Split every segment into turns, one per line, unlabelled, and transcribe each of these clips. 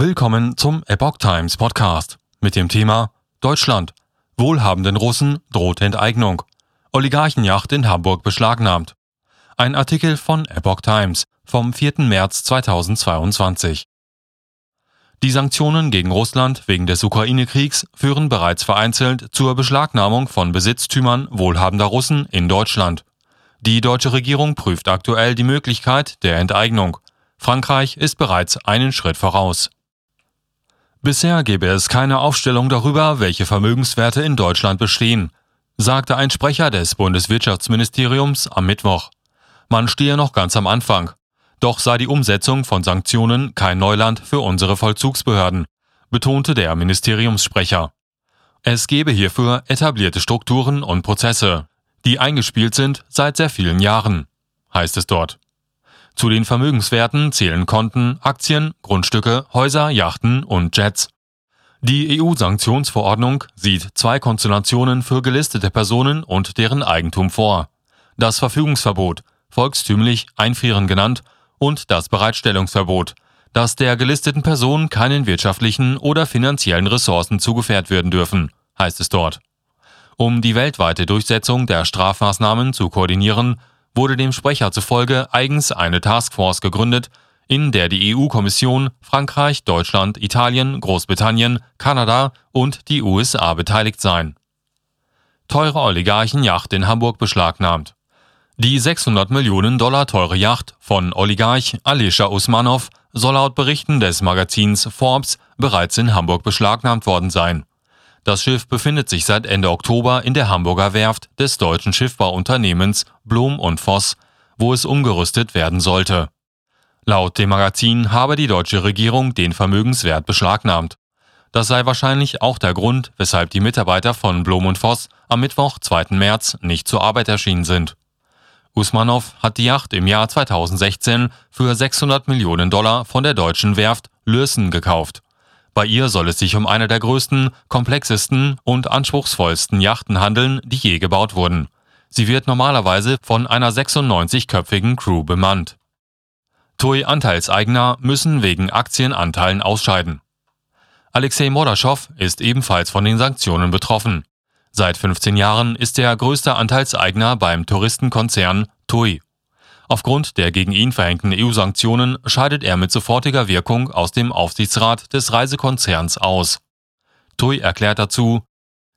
Willkommen zum Epoch Times Podcast mit dem Thema Deutschland. Wohlhabenden Russen droht Enteignung. Oligarchenjacht in Hamburg beschlagnahmt. Ein Artikel von Epoch Times vom 4. März 2022. Die Sanktionen gegen Russland wegen des Ukraine-Kriegs führen bereits vereinzelt zur Beschlagnahmung von Besitztümern wohlhabender Russen in Deutschland. Die deutsche Regierung prüft aktuell die Möglichkeit der Enteignung. Frankreich ist bereits einen Schritt voraus. Bisher gebe es keine Aufstellung darüber, welche Vermögenswerte in Deutschland bestehen, sagte ein Sprecher des Bundeswirtschaftsministeriums am Mittwoch. Man stehe noch ganz am Anfang. Doch sei die Umsetzung von Sanktionen kein Neuland für unsere Vollzugsbehörden, betonte der Ministeriumssprecher. Es gebe hierfür etablierte Strukturen und Prozesse, die eingespielt sind seit sehr vielen Jahren, heißt es dort. Zu den Vermögenswerten zählen Konten, Aktien, Grundstücke, Häuser, Yachten und Jets. Die EU-Sanktionsverordnung sieht zwei Konstellationen für gelistete Personen und deren Eigentum vor. Das Verfügungsverbot, volkstümlich Einfrieren genannt, und das Bereitstellungsverbot, dass der gelisteten Person keinen wirtschaftlichen oder finanziellen Ressourcen zugefährt werden dürfen, heißt es dort. Um die weltweite Durchsetzung der Strafmaßnahmen zu koordinieren, wurde dem Sprecher zufolge eigens eine Taskforce gegründet, in der die EU-Kommission, Frankreich, Deutschland, Italien, Großbritannien, Kanada und die USA beteiligt seien. Teure Oligarchenjacht in Hamburg beschlagnahmt. Die 600 Millionen Dollar teure Yacht von Oligarch Alisha Usmanov soll laut Berichten des Magazins Forbes bereits in Hamburg beschlagnahmt worden sein. Das Schiff befindet sich seit Ende Oktober in der Hamburger Werft des deutschen Schiffbauunternehmens Blum und Voss, wo es umgerüstet werden sollte. Laut dem Magazin habe die deutsche Regierung den Vermögenswert beschlagnahmt. Das sei wahrscheinlich auch der Grund, weshalb die Mitarbeiter von Blum und Voss am Mittwoch, 2. März, nicht zur Arbeit erschienen sind. Usmanov hat die Yacht im Jahr 2016 für 600 Millionen Dollar von der deutschen Werft Lürsen gekauft. Bei ihr soll es sich um eine der größten, komplexesten und anspruchsvollsten Yachten handeln, die je gebaut wurden. Sie wird normalerweise von einer 96-köpfigen Crew bemannt. TUI-Anteilseigner müssen wegen Aktienanteilen ausscheiden. Alexei Mordaschow ist ebenfalls von den Sanktionen betroffen. Seit 15 Jahren ist er größter Anteilseigner beim Touristenkonzern TUI. Aufgrund der gegen ihn verhängten EU-Sanktionen scheidet er mit sofortiger Wirkung aus dem Aufsichtsrat des Reisekonzerns aus. TUI erklärt dazu,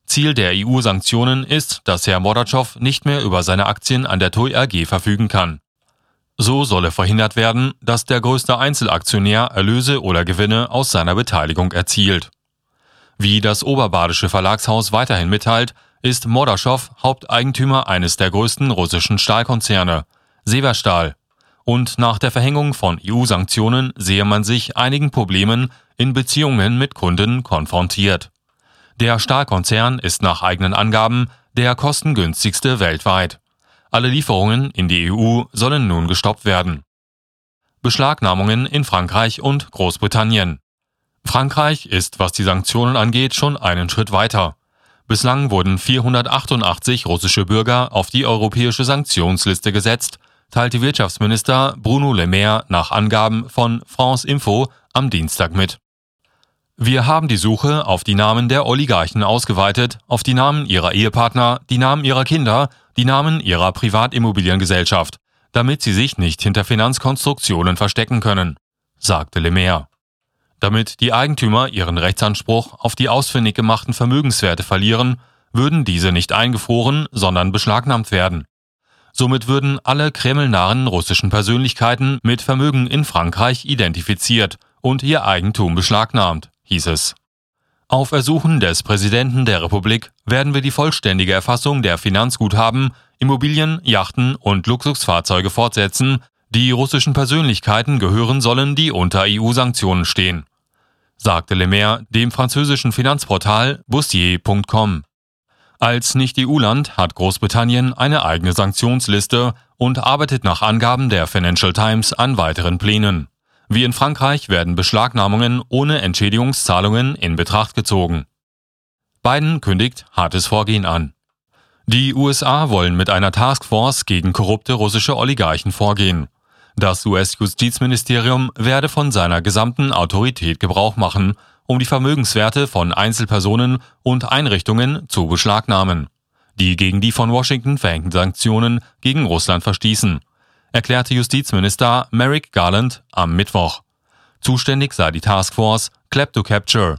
Ziel der EU-Sanktionen ist, dass Herr Mordatschow nicht mehr über seine Aktien an der TUI AG verfügen kann. So solle verhindert werden, dass der größte Einzelaktionär Erlöse oder Gewinne aus seiner Beteiligung erzielt. Wie das Oberbadische Verlagshaus weiterhin mitteilt, ist Mordaschow Haupteigentümer eines der größten russischen Stahlkonzerne, Severstahl. Und nach der Verhängung von EU-Sanktionen sehe man sich einigen Problemen in Beziehungen mit Kunden konfrontiert. Der Stahlkonzern ist nach eigenen Angaben der kostengünstigste weltweit. Alle Lieferungen in die EU sollen nun gestoppt werden. Beschlagnahmungen in Frankreich und Großbritannien. Frankreich ist, was die Sanktionen angeht, schon einen Schritt weiter. Bislang wurden 488 russische Bürger auf die europäische Sanktionsliste gesetzt, teilte Wirtschaftsminister Bruno Le Maire nach Angaben von France Info am Dienstag mit. Wir haben die Suche auf die Namen der Oligarchen ausgeweitet, auf die Namen ihrer Ehepartner, die Namen ihrer Kinder, die Namen ihrer Privatimmobiliengesellschaft, damit sie sich nicht hinter Finanzkonstruktionen verstecken können, sagte Le Maire. Damit die Eigentümer ihren Rechtsanspruch auf die ausfindig gemachten Vermögenswerte verlieren, würden diese nicht eingefroren, sondern beschlagnahmt werden. Somit würden alle kremlnahen russischen Persönlichkeiten mit Vermögen in Frankreich identifiziert und ihr Eigentum beschlagnahmt, hieß es. Auf Ersuchen des Präsidenten der Republik werden wir die vollständige Erfassung der Finanzguthaben, Immobilien, Yachten und Luxusfahrzeuge fortsetzen, die russischen Persönlichkeiten gehören sollen, die unter EU-Sanktionen stehen, sagte Le Maire dem französischen Finanzportal Bussier.com. Als Nicht-EU-Land hat Großbritannien eine eigene Sanktionsliste und arbeitet nach Angaben der Financial Times an weiteren Plänen. Wie in Frankreich werden Beschlagnahmungen ohne Entschädigungszahlungen in Betracht gezogen. Biden kündigt hartes Vorgehen an. Die USA wollen mit einer Taskforce gegen korrupte russische Oligarchen vorgehen. Das US-Justizministerium werde von seiner gesamten Autorität Gebrauch machen, um die Vermögenswerte von Einzelpersonen und Einrichtungen zu beschlagnahmen, die gegen die von Washington verhängten Sanktionen gegen Russland verstießen, erklärte Justizminister Merrick Garland am Mittwoch. Zuständig sei die Taskforce Clap Capture.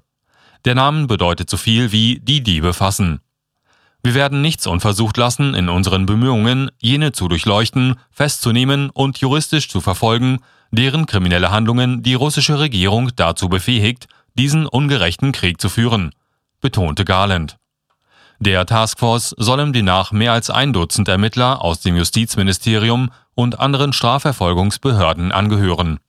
Der Name bedeutet so viel wie die Diebe fassen. Wir werden nichts unversucht lassen in unseren Bemühungen, jene zu durchleuchten, festzunehmen und juristisch zu verfolgen, deren kriminelle Handlungen die russische Regierung dazu befähigt, diesen ungerechten Krieg zu führen, betonte Garland. Der Taskforce sollen demnach mehr als ein Dutzend Ermittler aus dem Justizministerium und anderen Strafverfolgungsbehörden angehören.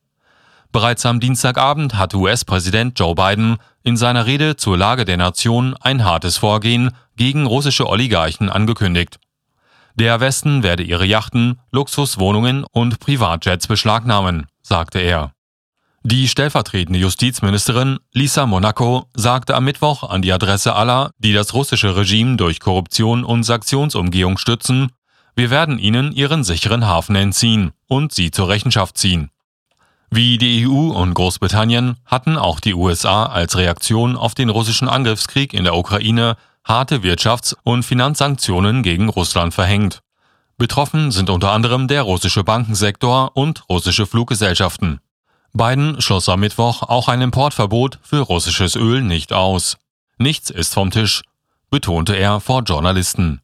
Bereits am Dienstagabend hatte US-Präsident Joe Biden in seiner Rede zur Lage der Nation ein hartes Vorgehen gegen russische Oligarchen angekündigt. Der Westen werde ihre Yachten, Luxuswohnungen und Privatjets beschlagnahmen, sagte er. Die stellvertretende Justizministerin Lisa Monaco sagte am Mittwoch an die Adresse aller, die das russische Regime durch Korruption und Sanktionsumgehung stützen, wir werden ihnen ihren sicheren Hafen entziehen und sie zur Rechenschaft ziehen. Wie die EU und Großbritannien hatten auch die USA als Reaktion auf den russischen Angriffskrieg in der Ukraine harte Wirtschafts- und Finanzsanktionen gegen Russland verhängt. Betroffen sind unter anderem der russische Bankensektor und russische Fluggesellschaften. Biden schloss am Mittwoch auch ein Importverbot für russisches Öl nicht aus. Nichts ist vom Tisch, betonte er vor Journalisten.